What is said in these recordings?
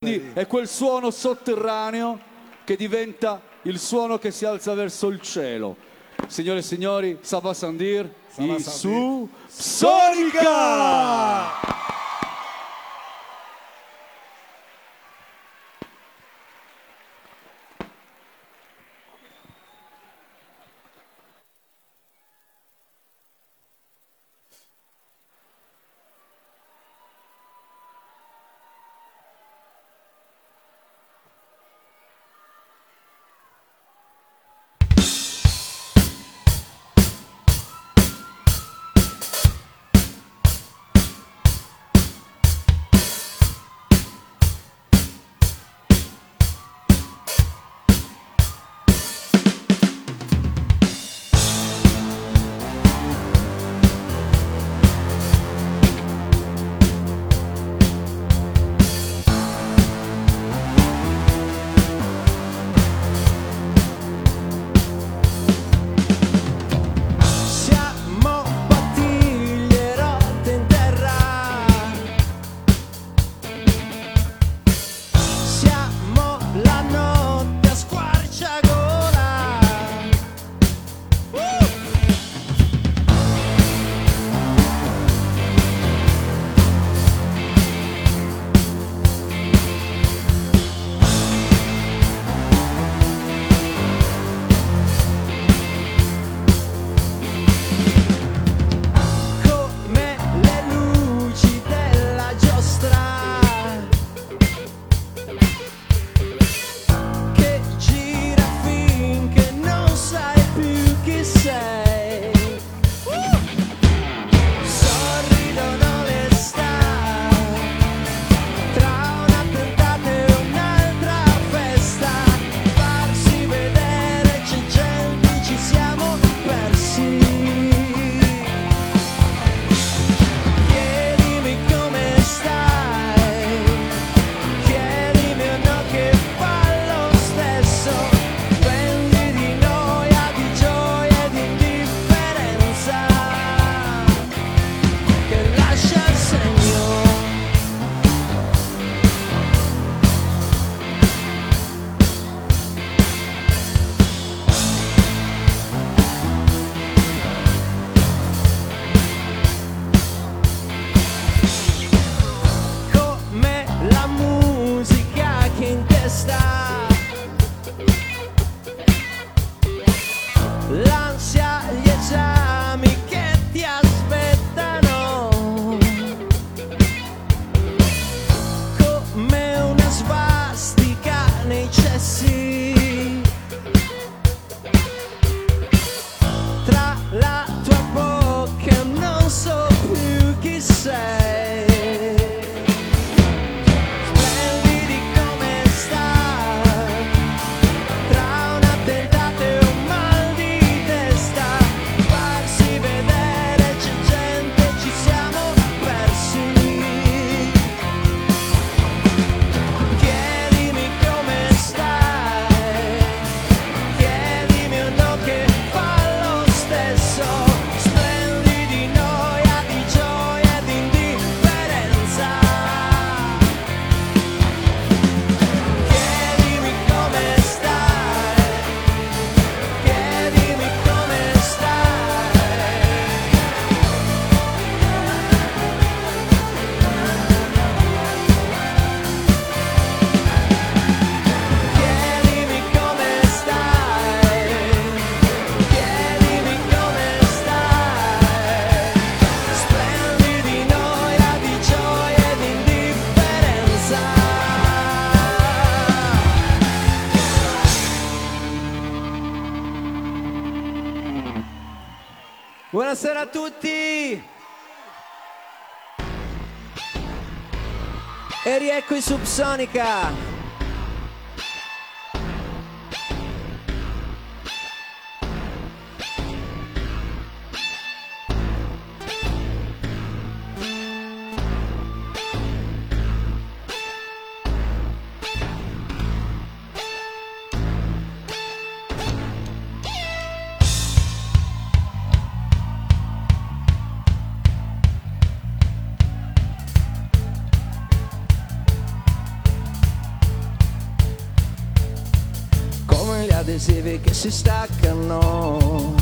Quindi è quel suono sotterraneo che diventa il suono che si alza verso il cielo. Signore e signori, Saba Sandir, Saba Sandir. su Sonica! Buonasera a tutti! E riecco in Subsonica! Adesivi che si staccano.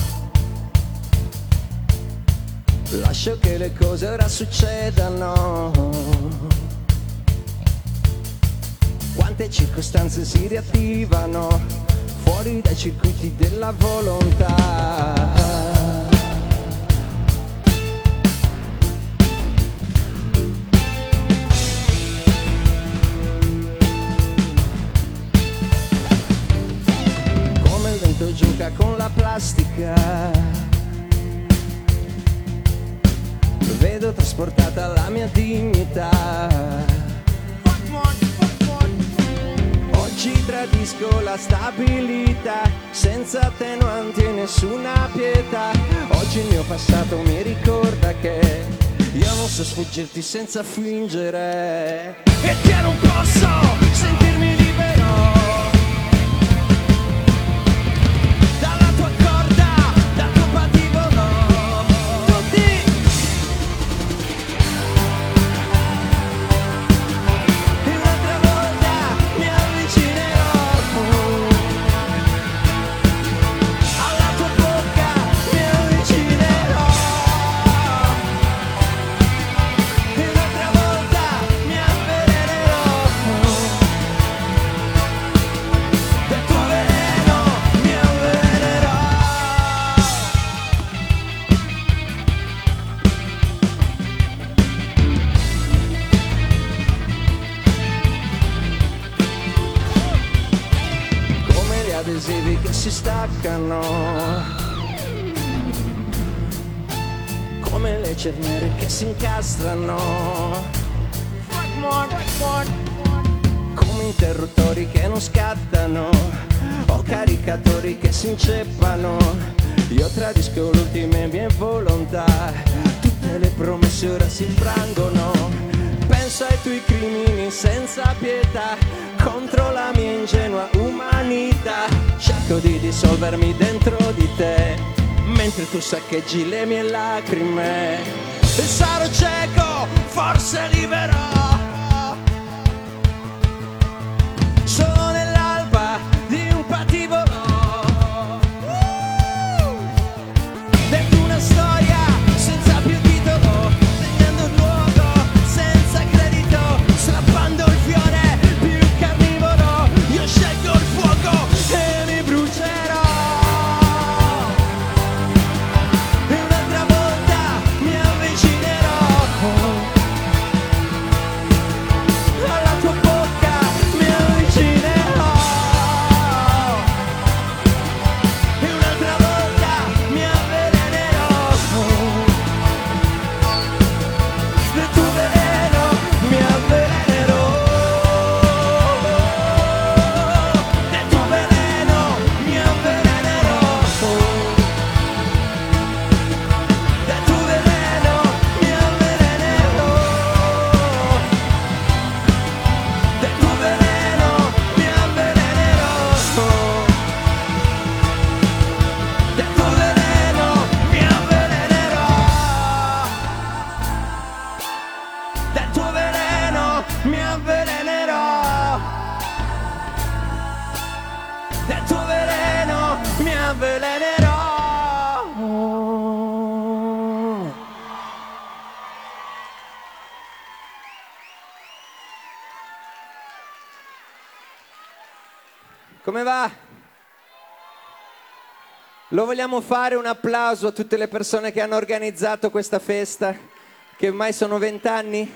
Lascio che le cose ora succedano. Quante circostanze si riattivano fuori dai circuiti della volontà. Gioca con la plastica. Vedo trasportata la mia dignità. Oggi tradisco la stabilità, senza attenuanti e nessuna pietà. Oggi il mio passato mi ricorda che io non so sfuggirti senza fingere. E che non posso sentirmi libero che si staccano, come le cerniere che si incastrano, come interruttori che non scattano, o caricatori che si inceppano. Io tradisco le ultime mie volontà, tutte le promesse ora si infrangono. Penso ai tuoi crimini senza pietà contro la mia ingenua umanità. Cerco di dissolvermi dentro di te mentre tu saccheggi le mie lacrime. E sarò cieco, forse libero. Come va? Lo vogliamo fare un applauso a tutte le persone che hanno organizzato questa festa, che ormai sono vent'anni?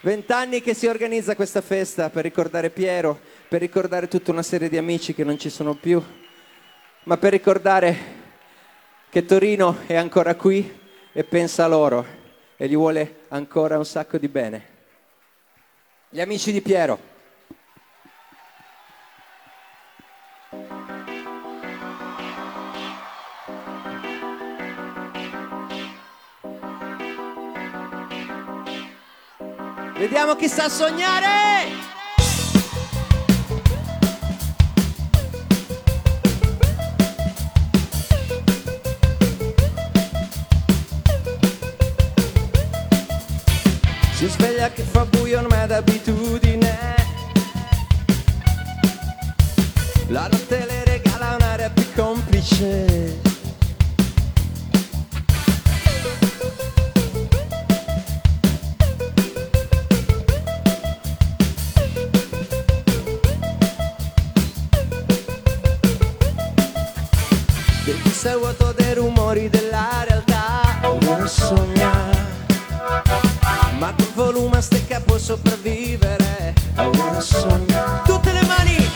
Vent'anni che si organizza questa festa per ricordare Piero, per ricordare tutta una serie di amici che non ci sono più, ma per ricordare che Torino è ancora qui e pensa a loro e gli vuole ancora un sacco di bene. Gli amici di Piero. Vediamo chi sa sognare! Si sveglia che fa buio ormai d'abitudine La notte è vuoto dei rumori della realtà. Non sogna Ma col volume a stecca può sopravvivere. Non sogna Tutte le mani.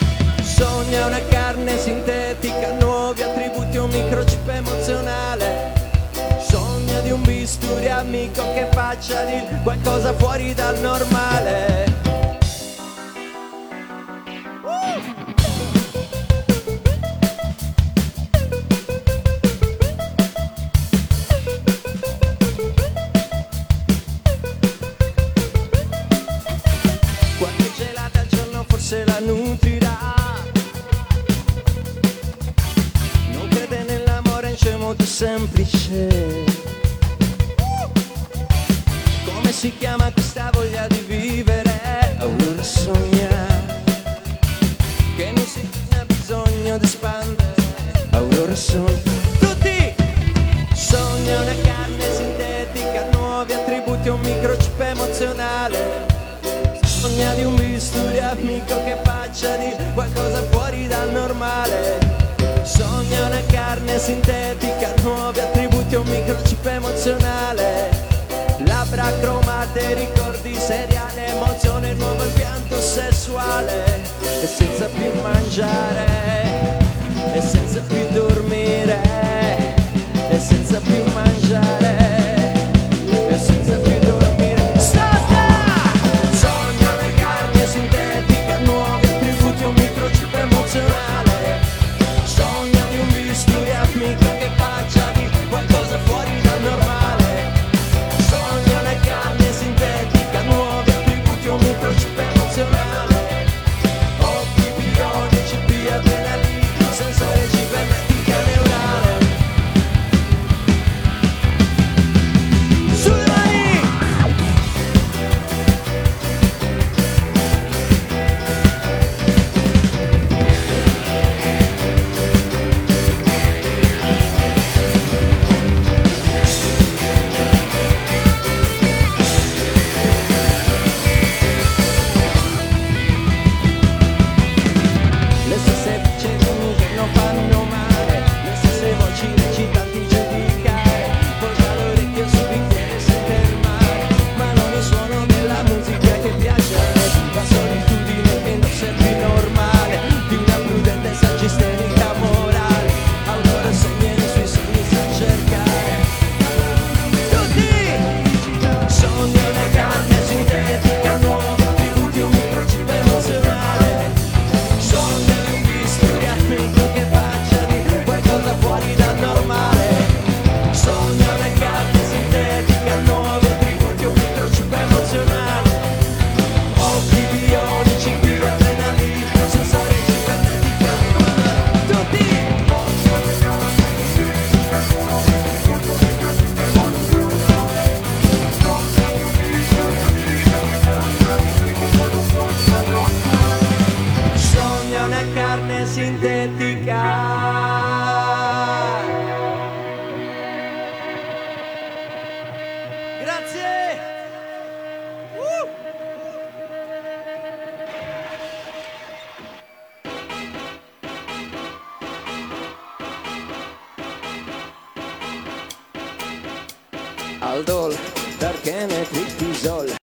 Sogna una carne sintetica Nuovi attributi un microchip emozionale. Sogna di un bisturi amico che faccia di qualcosa fuori dal normale. molto semplice. Come si chiama questa voglia di vivere? Una sogna che non si ha bisogno di spandere. Aurora sogna. come ricordi seriale, emozione, nuovo impianto sessuale e senza più mangiare e senza più dormire.